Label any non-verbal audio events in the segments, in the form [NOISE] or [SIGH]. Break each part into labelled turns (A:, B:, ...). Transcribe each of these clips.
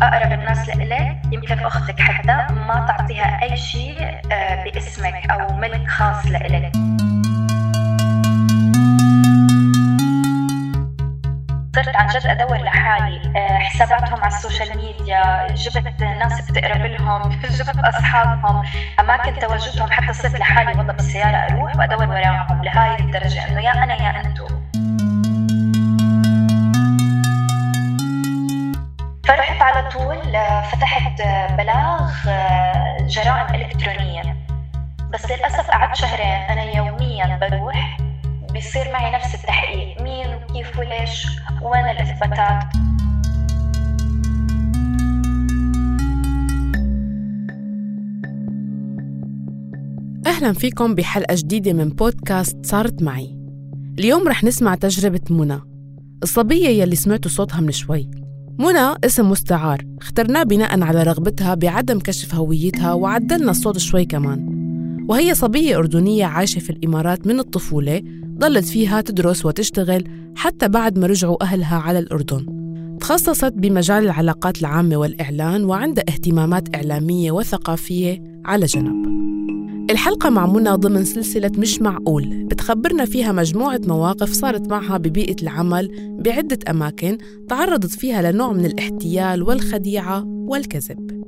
A: أقرب الناس لإلك يمكن أختك حتى ما تعطيها أي شيء آه، باسمك أو ملك خاص لإلك صرت عن جد أدور لحالي آه، حساباتهم على ال social media جبت ناس بتقرب لهم [LAUGHS] جبت أصحابهم اماكن تواجدهم حتى صرت لحالي والله بالسياره أروح وأدور وراهم لهاي الدرجة إنه يا أنا يا انتو على طول آه، فتحت آه، بلاغ جرائم إلكترونية. بس للأسف قعدت شهرين أنا يوميا بروح بيصير معي نفس التحقيق. مين وكيف وليش وين الإثباتات؟
B: أهلا فيكم بحلقة جديدة من بودكاست صارت معي. اليوم رح نسمع تجربة منى الصبية يلي سمعتوا صوتها من شوي. منى اسم مستعار. اخترناه بناء على رغبتها بعدم كشف هويتها وعدلنا الصوت شوي كمان. وهي صبية أردنية عايشة في الإمارات من الطفولة ضلت فيها تدرس وتشتغل حتى بعد ما رجعوا أهلها على الأردن. تخصصت بمجال العلاقات العامة والإعلان وعندها اهتمامات إعلامية وثقافية على جنب. الحلقة مع منى ضمن سلسلة مش معقول. بتخبرنا فيها مجموعة مواقف صارت معها ببيئة العمل بعدة أماكن تعرضت فيها لنوع من الاحتيال والخديعة والكذب.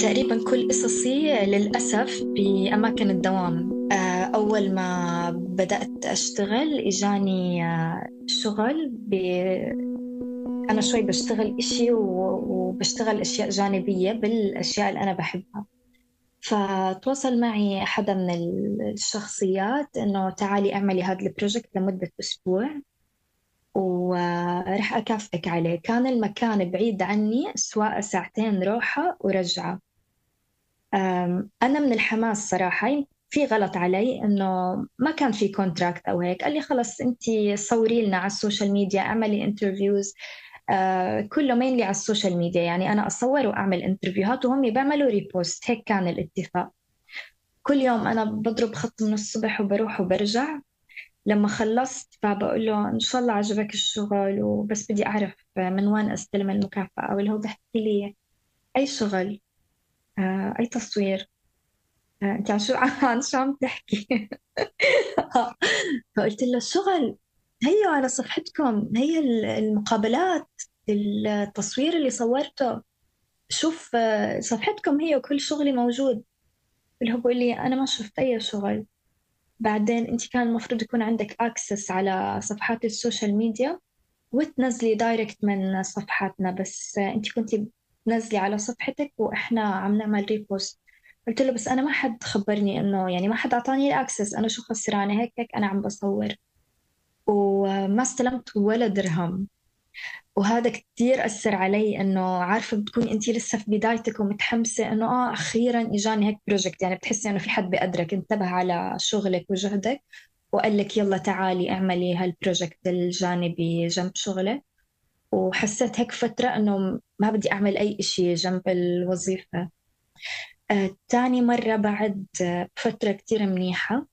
A: تقريبا كل قصصي للأسف بأماكن الدوام. آه، أول ما بدأت أشتغل إجاني آه، شغل ب... أنا شوي بشتغل إشي وبشتغل أشياء جانبية بالأشياء اللي أنا بحبها. فتواصل معي حدا من الشخصيات إنه تعالي أعملي هذا ال project لمدة أسبوع ورح أكافئك عليه. كان المكان بعيد عني سواء ساعتين روحة ورجعة. أنا من الحماس صراحة في غلط علي إنه ما كان في contract أو هيك. قال لي خلص انت صوري لنا على ال social media أعملي interviews كله mainly على ال social media يعني أنا أصور وأعمل interview هات وهم بيعملوا repost هيك كان الاتفاق. كل يوم أنا بضرب خط من الصبح وبروح وبرجع. لما خلصت فبقول له إن شاء الله عجبك الشغل وبس بدي أعرف من وين أستلم المكافأة واللي هو بحكي لي أي شغل آه أي تصوير. أنت عن شو [LAUGHS] عن شو عم تحكي؟ [LAUGHS] فقلت له الشغل هي على صفحتكم هي المقابلات التصوير اللي صورته. شوف صفحتكم هي وكل شغلي موجود. اللي هو لي أنا ما شفت أي شغل. بعدين أنت كان المفروض يكون عندك access على صفحات ال social media وتنزلي direct من صفحاتنا. بس أنت كنتي تنزلي على صفحتك وإحنا عم نعمل repost قلت له بس أنا ما حد خبرني إنه يعني ما حد أعطاني ال access أنا شو خسرانة هيك؟ هيك أنا عم بصور. وما استلمت ولا درهم. وهذا كتير أثر علي إنه عارفة بتكون أنت لسه في بدايتك ومتحمسة إنه آه أخيرا إجاني هيك project يعني بتحسي إنه في حد بقدرك انتبه على شغلك وجهدك وقال لك يلا تعالي اعملي هال project الجانبي جنب شغلك. وحسيت هيك فترة إنه ما بدي أعمل أي إشي جنب الوظيفة. آه، تاني مرة بعد فترة كتير منيحة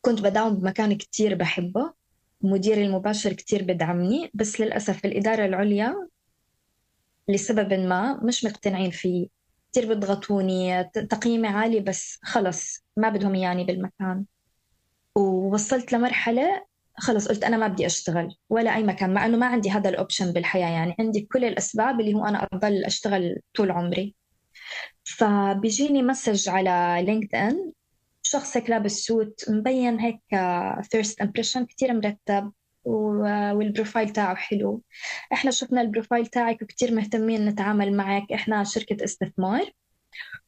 A: كنت بداوم بمكان كتير بحبه. مديري المباشر كتير بدعمني بس للأسف الإدارة العليا لسبب ما مش مقتنعين فيه. كتير بيضغطوني تقييمي عالي بس خلص ما بدهم ياني بالمكان. ووصلت لمرحلة خلص قلت أنا ما بدي أشتغل ولا أي مكان مع أنه ما عندي هذا ال option بالحياة يعني عندي كل الأسباب اللي هو أنا أضل أشتغل طول عمري. فبيجيني message على LinkedIn شخص هيك لابس suit مبين هيك first impression كثير مرتب وال profile تاعه حلو. إحنا شفنا ال profile تاعك وكثير مهتمين نتعامل معك. إحنا شركة استثمار.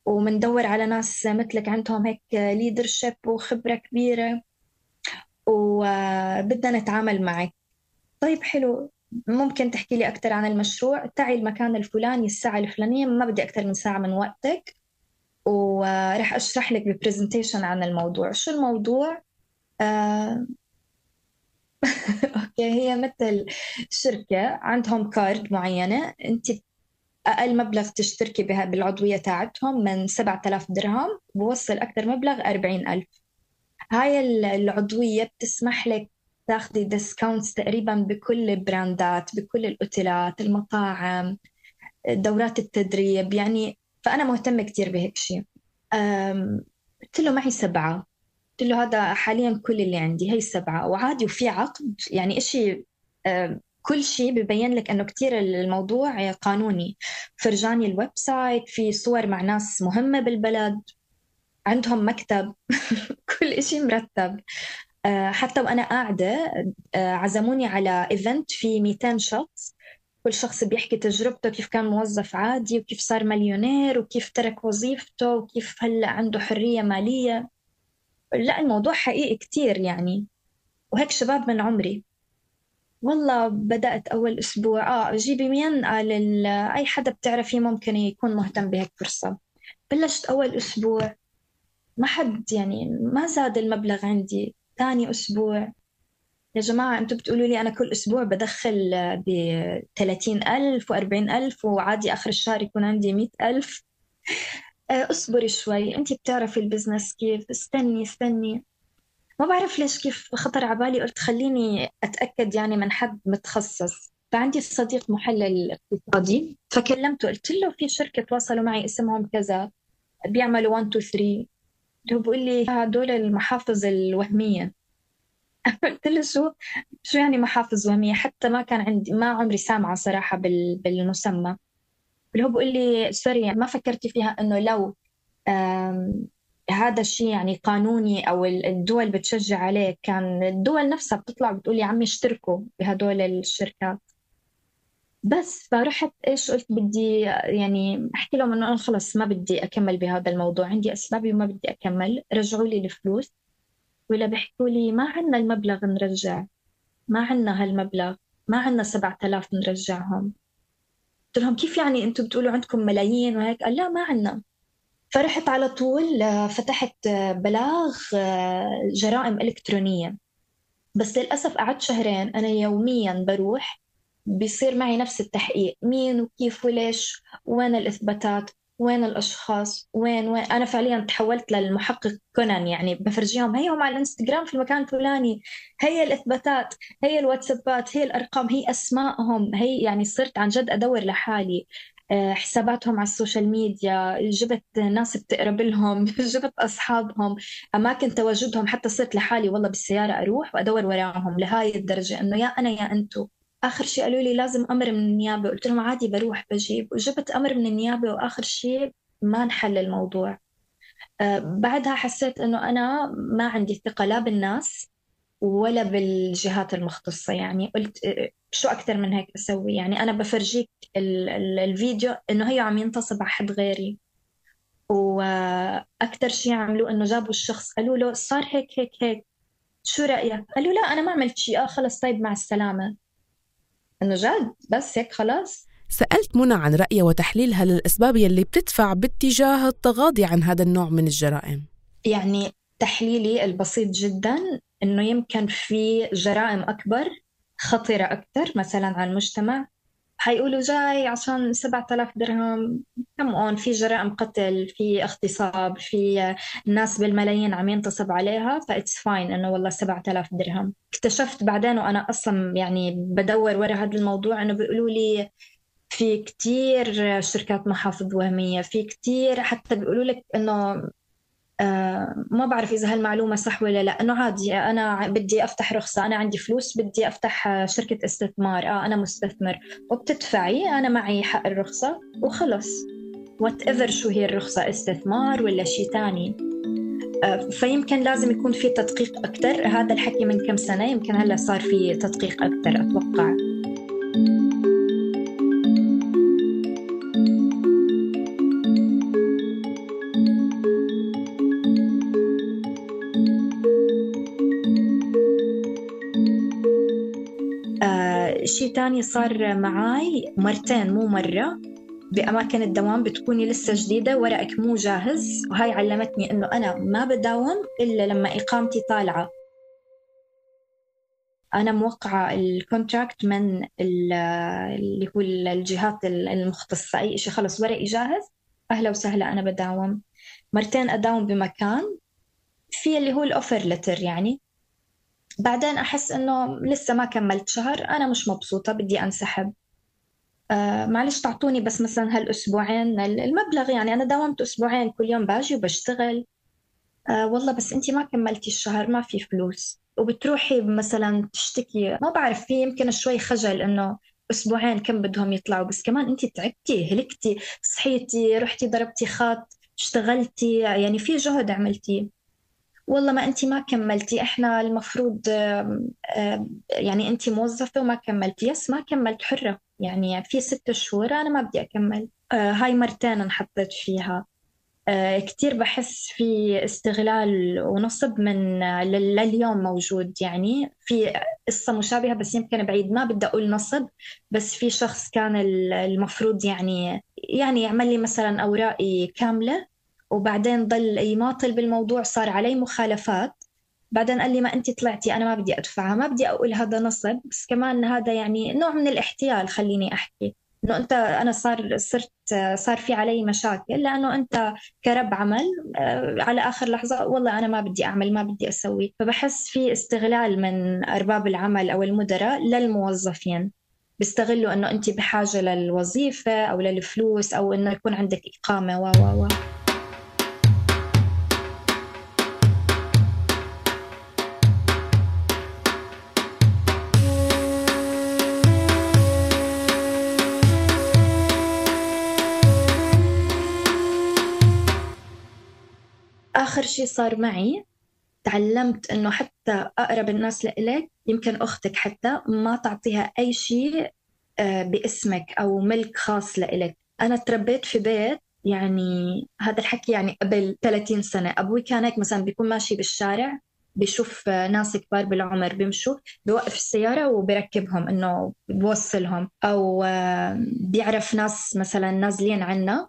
A: ومندور على ناس مثلك عندهم هيك leadership وخبرة كبيرة. وبدنا نتعامل معك. طيب حلو. ممكن تحكي لي أكثر عن المشروع؟ تعي المكان الفلاني الساعة الفلانية. ما بدي أكثر من ساعة من وقتك. وراح أشرح لك ب presentation عن الموضوع. شو الموضوع؟ آه... [LAUGHS] okay هي مثل شركة عندهم card معينة. أنت أقل مبلغ تشتركي بها بالعضوية تاعتهم من 7000 درهم بوصل أكثر مبلغ 40000 هاي العضوية بتسمح لك تاخذي discounts تقريبا بكل ال brand ات بكل الأوتيلات المطاعم دورات التدريب يعني فأنا مهتمة كثير بهيك شيء قلت له معي سبعة. قلت له هذا حاليا كل اللي عندي هي سبعة. وعادي وفي عقد. يعني إشي كل شيء ببين لك إنه كثير الموضوع قانوني. فرجاني ال website في صور مع ناس مهمة بالبلد عندهم مكتب. [LAUGHS] كل شيء مرتب. آه، حتى وأنا قاعدة آه، عزموني على event في 200 شخص. كل شخص بيحكي تجربته كيف كان موظف عادي وكيف صار مليونير وكيف ترك وظيفته وكيف هلأ عنده حرية مالية. لا الموضوع حقيقي كتير يعني. وهيك شباب من عمري. والله بدأت أول أسبوع. آه جيبي مين؟ قال أي حدا بتعرفيه ممكن يكون مهتم بهيك فرصة. بلشت أول أسبوع. ما حد يعني ما زاد المبلغ عندي. ثاني أسبوع يا جماعة أنتم بتقولوا لي أنا كل أسبوع بدخل ب 30 ألف و 40 ألف وعادي آخر الشهر يكون عندي 100 ألف. آه، اصبري شوي أنت بتعرفي البزنس كيف؟ استني استني. ما بعرف ليش كيف خطر على بالي قلت خليني أتأكد يعني من حد متخصص. فعندي صديق محلل اقتصادي فكلمته قلت له في شركة تواصلوا معي اسمهم كذا. بيعملوا 1 2 3 هو بيقول لي هدول المحافظ الوهمية. [LAUGHS] قلت له شو شو يعني محافظ وهمية؟ حتى ما كان عندي ما عمري سامعة صراحة بالمسمى. اللي هو بيقول لي سوري ما فكرتي فيها إنه لو هذا الشيء يعني قانوني أو الدول بتشجع عليه كان الدول نفسها بتطلع بتقول يا عمي اشتركوا بهدول الشركات. بس فرحت إيش قلت بدي يعني أحكي لهم إنه أنا خلص ما بدي أكمل بهذا الموضوع عندي أسبابي وما بدي أكمل رجعوا لي الفلوس. ولا بيحكوا لي ما عندنا المبلغ نرجع ما عندنا هالمبلغ ما عندنا 7000 نرجعهم. قلت لهم كيف يعني أنتم بتقولوا عندكم ملايين وهيك؟ قال لا ما عندنا فرحت على طول آه، فتحت آه، بلاغ آه، جرائم إلكترونية. بس للأسف قعدت شهرين أنا يوميا بروح بيصير معي نفس التحقيق. مين وكيف وليش؟ وين الإثباتات؟ وين الأشخاص؟ وين وين؟ أنا فعليا تحولت للمحقق كونان يعني بفرجيهم هيهم على الإنستغرام في المكان الفلاني هي الإثباتات هي الواتسابات هي الأرقام هي أسمائهم هي يعني صرت عن جد أدور لحالي آه، حساباتهم على ال social media جبت ناس بتقرب لهم [LAUGHS] جبت أصحابهم أماكن تواجدهم حتى صرت لحالي والله بالسيارة أروح وأدور وراهم لهاي الدرجة إنه يا أنا يا أنتو. آخر شيء قالوا لي لازم أمر من النيابة. قلت لهم عادي بروح بجيب. وجبت أمر من النيابة وآخر شيء ما انحل الموضوع. آه، بعدها حسيت إنه أنا ما عندي ثقة لا بالناس ولا بالجهات المختصة. يعني قلت آه، شو أكثر من هيك أسوي؟ يعني أنا بفرجيك ال ال الفيديو إنه هي عم ينتصب على حد غيري. وأكثر شيء عملوه إنه جابوا الشخص. قالوا له صار هيك هيك هيك. شو رأيك؟ قالوا لا أنا ما عملت شيء. آه خلص طيب مع السلامة. إنه جد بس هيك خلاص.
B: سألت منى عن رأيها وتحليلها للأسباب يلي بتدفع باتجاه التغاضي عن هذا النوع من الجرائم.
A: يعني تحليلي البسيط جدا إنه يمكن في جرائم أكبر خطرة أكثر مثلا على المجتمع حيقولوا جاي عشان 7000 درهم. كم اون في جرائم قتل في اغتصاب في ناس بالملايين عم ينتصب عليها فإتس فاين إنه والله 7000 درهم. اكتشفت بعدين وأنا أصلا يعني بدور ورا هذا الموضوع إنه بيقولوا لي في كتير شركات محافظ وهمية في كتير حتى بيقولوا لك إنه ما بعرف إذا هالمعلومة صح ولا لا. إنه عادي أنا بدي أفتح رخصة أنا عندي فلوس بدي أفتح شركة استثمار. آه أنا مستثمر. وبتدفعي أنا معي حق الرخصة وخلص. وات ايفر شو هي الرخصة استثمار ولا شيء ثاني آه، فيمكن لازم يكون في تدقيق أكثر هذا الحكي من كم سنة يمكن هلأ صار في تدقيق أكثر أتوقع. تاني صار معاي مرتين مو مرة. بأماكن الدوام بتكوني لسه جديدة ورقك مو جاهز. وهاي علمتني إنه أنا ما بداوم إلا لما إقامتي طالعة. أنا موقعة الكونتراكت من اللي هو الجهات المختصة. أي شيء خلص ورقي جاهز أهلا وسهلا أنا بداوم. مرتين أداوم بمكان. في اللي هو الأوفر لتر يعني. بعدين أحس إنه لسه ما كملت شهر أنا مش مبسوطة بدي أنسحب. آه معلش تعطوني بس مثلا هالأسبوعين المبلغ يعني أنا داومت أسبوعين كل يوم باجي وبشتغل. آه والله بس أنت ما كملتي الشهر ما في فلوس. وبتروحي مثلا تشتكي ما بعرف في يمكن شوي خجل إنه أسبوعين كم بدهم يطلعوا بس كمان أنت تعبتي هلكتي صحيتي رحتي ضربتي خط اشتغلتي يعني في جهد عملتيه. والله ما انت ما كملتي. إحنا المفروض يعني انت موظفة وما كملتي. يس ما كملت حرة. يعني في ست شهور أنا ما بدي أكمل. آه، هاي مرتين انحطيت فيها. آه، كثير بحس في استغلال ونصب من لليوم موجود. يعني في قصة مشابهة بس يمكن بعيد. ما بدي أقول نصب بس في شخص كان المفروض يعني يعني يعمل لي مثلا أوراقي كاملة. وبعدين ضل يماطل بالموضوع صار علي مخالفات. بعدين قال لي ما انت طلعتي أنا ما بدي ادفعها ما بدي أقول هذا نصب بس كمان هذا يعني نوع من الاحتيال خليني أحكي. إنه أنت أنا صار صرت صار في علي مشاكل لأنه أنت كرب عمل آه، على آخر لحظة والله أنا ما بدي أعمل ما بدي أسوي. فبحس في استغلال من أرباب العمل أو المدراء للموظفين. بيستغلوا إنه انت بحاجة للوظيفة أو للفلوس أو إنه يكون عندك إقامة و و و. آخر شيء صار معي تعلمت إنه حتى أقرب الناس لإلك يمكن أختك حتى ما تعطيها أي شيء آه، باسمك أو ملك خاص لإلك. أنا تربيت في بيت يعني هذا الحكي يعني قبل 30 سنة. أبوي كان هيك مثلا بيكون ماشي بالشارع بيشوف ناس كبار بالعمر بيمشوا بيوقف السيارة وبيركبهم إنه بوصلهم. أو آه، بيعرف ناس مثلا نازلين عنا.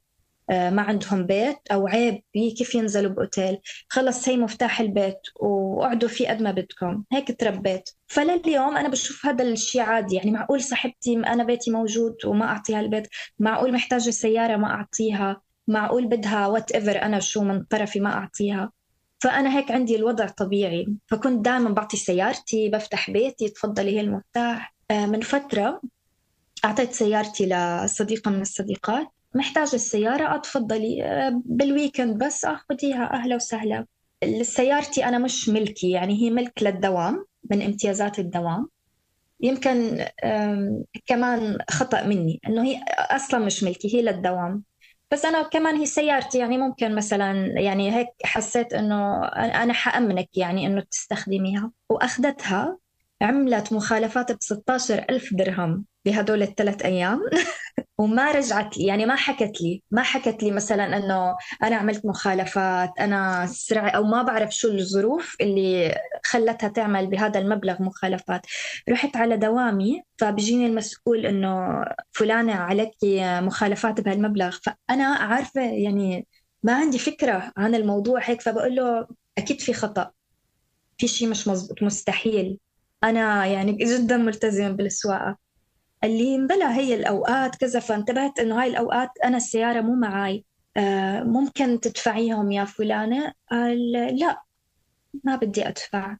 A: ما عندهم بيت أو عيب كيف ينزلوا بأوتيل. خلص هي مفتاح البيت وقعدوا فيه قد ما بدكم. هيك تربيت. فلليوم أنا بشوف هذا الشيء عادي. يعني معقول صاحبتي أنا بيتي موجود وما أعطيها البيت. معقول محتاجة سيارة ما أعطيها. معقول بدها whatever أنا شو من طرفي ما أعطيها. فأنا هيك عندي الوضع طبيعي. فكنت دائما بعطي سيارتي بفتح بيتي تفضلي هي المفتاح. آه، من فترة أعطيت سيارتي لصديقة من الصديقات. محتاجة السيارة أتفضلي. آه، بال weekend بس أخذيها أهلا وسهلا. سيارتي أنا مش ملكي يعني هي ملك للدوام من امتيازات الدوام. يمكن كمان خطأ مني إنه هي أصلا مش ملكي هي للدوام. بس أنا كمان هي سيارتي يعني ممكن مثلا يعني هيك حسيت إنه أنا حأمنك يعني إنه تستخدميها. وأخذتها عملت مخالفات ب 16 ألف درهم. بهدول الثلاث أيام. [LAUGHS] وما رجعت لي يعني ما حكت لي ما حكت لي مثلا إنه أنا عملت مخالفات أنا سرع أو ما بعرف شو الظروف اللي خلتها تعمل بهذا المبلغ مخالفات. رحت على دوامي فبيجيني المسؤول إنه فلانة عليك مخالفات بهالمبلغ. فأنا عارفة يعني ما عندي فكرة عن الموضوع هيك فبقول له أكيد في خطأ. في شيء مش مزبوط مستحيل. أنا يعني جدا ملتزمة بالسواقة. اللي مبلى هي الأوقات كذا فانتبهت إنه هاي الأوقات أنا السيارة مو معي آه ممكن تدفعيهم يا فلانة؟ قال لا ما بدي أدفع.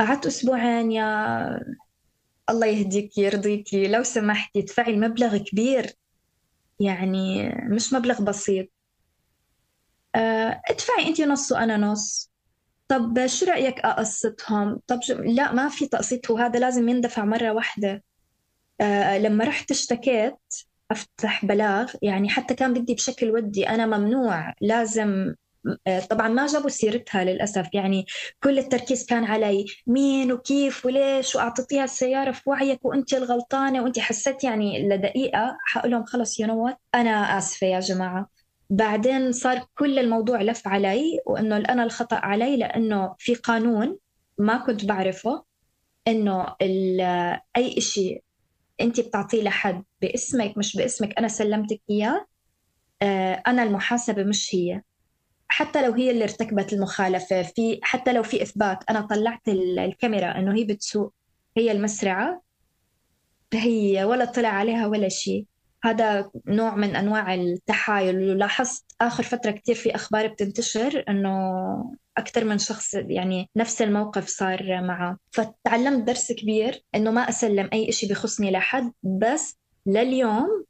A: قعدت أسبوعين يا الله يهديك يرضيكي لو سمحتي ادفعي المبلغ كبير. يعني مش مبلغ بسيط. آه ادفعي أنت نص وأنا نص. طب شو رأيك أقسطهم؟ طب شو... لا ما في تقسيط وهذا لازم يندفع مرة واحدة. آه، لما رحت اشتكيت أفتح بلاغ يعني حتى كان بدي بشكل ودي أنا ممنوع لازم آه، طبعا ما جابوا سيرتها للأسف يعني كل التركيز كان علي مين وكيف وليش وأعطيتيها السيارة في وعيك وأنت الغلطانة وأنت حسيت يعني لدقيقة حقول لهم خلص يو أنا آسفة يا جماعة. بعدين صار كل الموضوع لف علي وإنه أنا الخطأ علي لأنه في قانون ما كنت بعرفه إنه أي شيء انت بتعطيه لحد باسمك مش باسمك أنا سلمتك إياه. آه، أنا المحاسبة مش هي. حتى لو هي اللي ارتكبت المخالفة في حتى لو في إثبات أنا طلعت الكاميرا إنه هي بتسوق هي المسرعة هي ولا طلع عليها ولا شيء. هذا نوع من أنواع التحايل. ولاحظت آخر فترة كثير في أخبار بتنتشر إنه أكثر من شخص يعني نفس الموقف صار معه. فتعلمت درس كبير إنه ما أسلم أي إشي بخصني لحد بس لليوم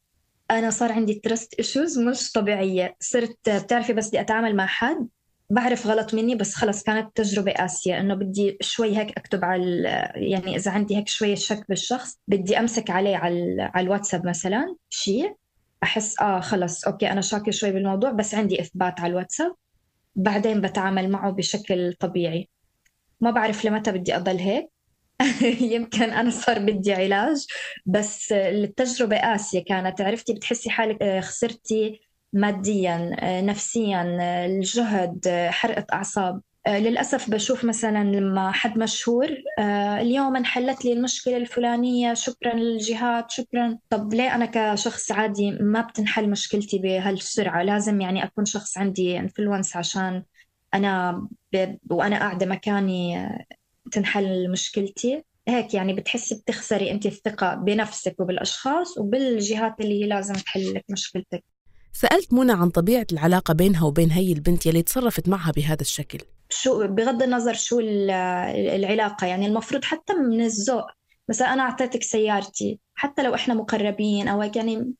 A: أنا صار عندي trust issues مش طبيعية. صرت بتعرفي بس بدي أتعامل مع حد بعرف غلط مني بس خلص كانت تجربة قاسية. إنه بدي شوي هيك أكتب على يعني إذا عندي هيك شوية شك بالشخص بدي أمسك عليه على على الواتساب مثلا شيء أحس آه خلص okay أنا شاكة شوي بالموضوع بس عندي إثبات على الواتساب. بعدين بتعامل معه بشكل طبيعي. ما بعرف لمتى بدي أضل هيك. [LAUGHS] يمكن أنا صار بدي علاج بس التجربة قاسية كانت. عرفتي بتحسي حالك آه، خسرتي ماديا آه، نفسيا آه، الجهد حرقة أعصاب. للأسف بشوف مثلا لما حد مشهور اليوم انحلت لي المشكلة الفلانية شكرا للجهات شكرا. طب ليه أنا كشخص عادي ما بتنحل مشكلتي بهالسرعة؟ لازم يعني أكون شخص عندي انفلونس عشان أنا ب... وأنا قاعدة مكاني تنحل مشكلتي. هيك يعني بتحسي بتخسري انت الثقة بنفسك وبالأشخاص وبالجهات اللي هي لازم تحل لك مشكلتك.
B: سألت منى عن طبيعة العلاقة بينها وبين هي البنت يلي تصرفت معها بهذا الشكل.
A: شو بغض النظر شو العلاقة يعني المفروض حتى من الذوق. مثلا أنا أعطيتك سيارتي. حتى لو إحنا مقربين أو يعني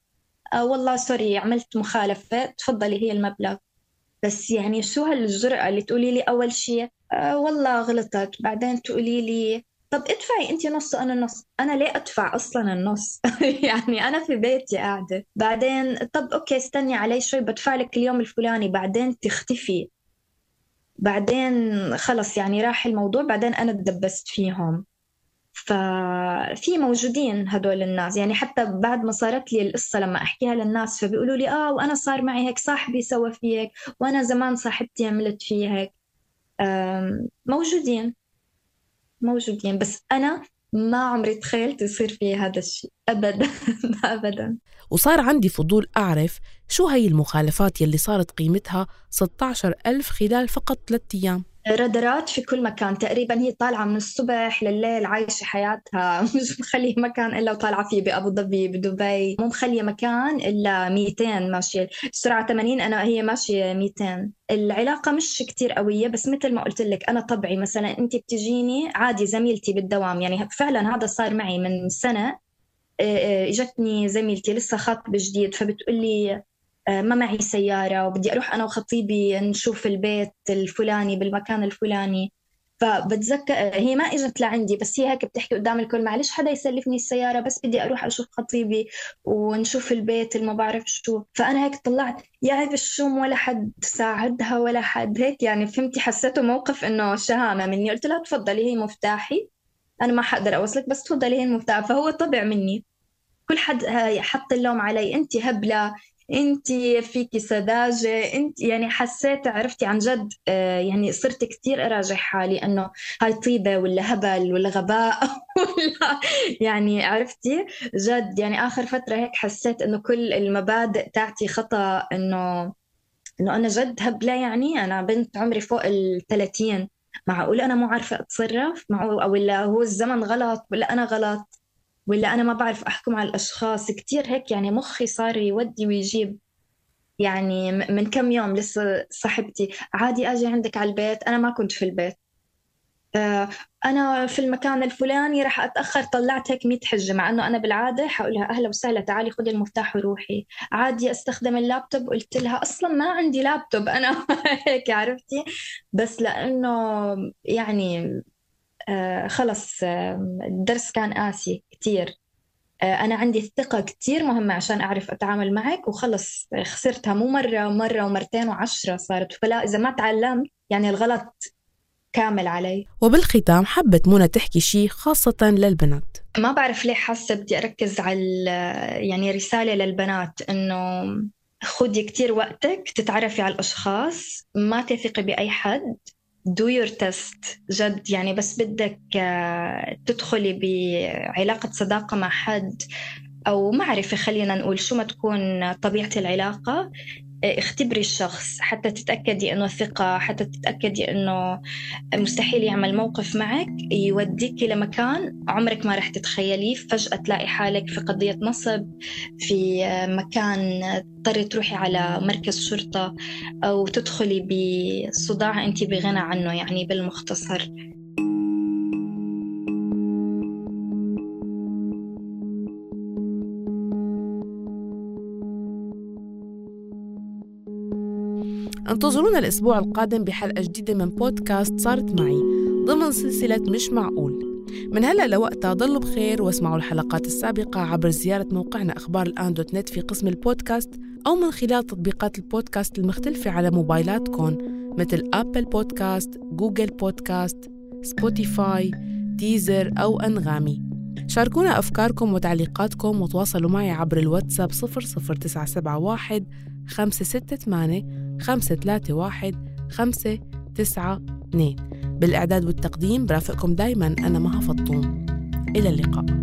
A: آه والله سوري عملت مخالفة. تفضلي هي المبلغ. بس يعني شو هالجرأة اللي تقولي لي أول شيء آه والله غلطت. بعدين تقولي لي طب ادفعي انت نص وأنا نص. أنا ليه ادفع أصلا النص؟ [LAUGHS] يعني أنا في بيتي قاعدة. بعدين طب أوكي استني علي شوي بدفع لك اليوم الفلاني بعدين تختفي. بعدين خلص يعني راح الموضوع بعدين أنا تدبست فيهم. ففي موجودين هدول الناس. يعني حتى بعد ما صارت لي القصة لما أحكيها للناس فبيقولوا لي آه وأنا صار معي هيك صاحبي سوى في هيك وأنا زمان صاحبتي عملت في هيك موجودين. موجودين بس أنا ما عمري تخيلت يصير في هذا الشيء أبدا [LAUGHS] أبدا.
B: وصار عندي فضول أعرف شو هي المخالفات يلي صارت قيمتها 16 ألف خلال فقط ثلاثة أيام.
A: رادارات في كل مكان. تقريبا هي طالعة من الصبح لليل عايشة حياتها. [LAUGHS] مش مخلية مكان إلا وطالعة فيه بأبو ظبي بدبي. مو مخلية مكان إلا 200 ماشية. السرعة 80 أنا هي ماشية 200 العلاقة مش كتير قوية بس مثل ما قلت لك أنا طبعي مثلا أنت بتجيني عادي زميلتي بالدوام. يعني فعلا هذا صار معي من سنة. إجتني زميلتي لسه خاطبة جديد فبتقول لي ما معي سيارة وبدي أروح أنا وخطيبي نشوف البيت الفلاني بالمكان الفلاني. فبتذكر هي ما إجت لعندي بس هي هيك بتحكي قدام الكل معلش حدا يسلفني السيارة بس بدي أروح أشوف خطيبي ونشوف البيت اللي ما بعرف شو. فأنا هيك طلعت يا الشوم ولا حد ساعدها ولا حد. هيك يعني فهمتي حسيته موقف إنه شهامة مني. قلت لها تفضلي هي مفتاحي أنا ما حقدر أوصلك بس تفضلي هي المفتاح. فهو طبع مني. كل حد حط اللوم علي انت هبلة انت فيكي سذاجة انت يعني حسيت عرفتي عن جد آه، يعني صرت كثير اراجع حالي انه هاي طيبة ولا هبل ولا غباء [LAUGHS] ولا يعني عرفتي؟ جد يعني آخر فترة هيك حسيت إنه كل المبادئ تاعتي خطأ إنه إنه أنا جد هبلة يعني. أنا بنت عمري فوق ال 30 معقول أنا مو عارفة أتصرف؟ معقول ولا هو الزمن غلط ولا أنا غلط؟ ولا أنا ما بعرف أحكم على الأشخاص. كتير هيك يعني مخي صار يودي ويجيب. يعني من كم يوم لسه صاحبتي. عادي أجي عندك على البيت. أنا ما كنت في البيت. آه، أنا في المكان الفلاني راح أتأخر. طلعت هيك 100 حجة. مع أنه أنا بالعادة حقولها أهلا وسهلا تعالي خذي المفتاح وروحي. عادي أستخدم اللابتوب. قلت لها أصلا ما عندي لابتوب. [LAUGHS] أنا هيك عرفتي؟ بس لأنه يعني آه خلص الدرس كان قاسي. كتير. آه أنا عندي الثقة كتير مهمة عشان أعرف أتعامل معك وخلص خسرتها مو مرة ومرة ومرتين وعشرة صارت. فلا إذا ما تعلمت يعني الغلط كامل علي.
B: وبالختام حبت منى تحكي شيء خاصة للبنات.
A: ما بعرف ليه حاسة بدي أركز على يعني رسالة للبنات إنه خدي كتير وقتك تتعرفي على الأشخاص ما تثقي بأي حد. Do your test. جد يعني بس بدك آه، تدخلي بعلاقة صداقة مع حد أو معرفة خلينا نقول شو ما تكون طبيعة العلاقة. اختبري الشخص حتى تتأكدي أنه ثقة حتى تتأكدي أنه مستحيل يعمل موقف معك يوديك لمكان عمرك ما رح تتخيليه. فجأة تلاقي حالك في قضية نصب في مكان تضطري تروحي على مركز شرطة أو تدخلي بصداع أنت بغنى عنه يعني بالمختصر.
B: انتظرونا الأسبوع القادم بحلقة جديدة من بودكاست صارت معي ضمن سلسلة مش معقول. من هلأ لوقتها ضلوا بخير واسمعوا الحلقات السابقة عبر زيارة موقعنا أخبار الآن dot net في قسم البودكاست أو من خلال تطبيقات البودكاست المختلفة على موبايلاتكم مثل Apple Podcast، Google Podcast، Spotify، Deezer أو أنغامي. شاركونا أفكاركم وتعليقاتكم وتواصلوا معي عبر الواتساب 00971 568 خمسة ثلاثة واحد خمسة تسعة اثنين. بالإعداد والتقديم برافقكم دايما أنا مها فطوم. إلى اللقاء.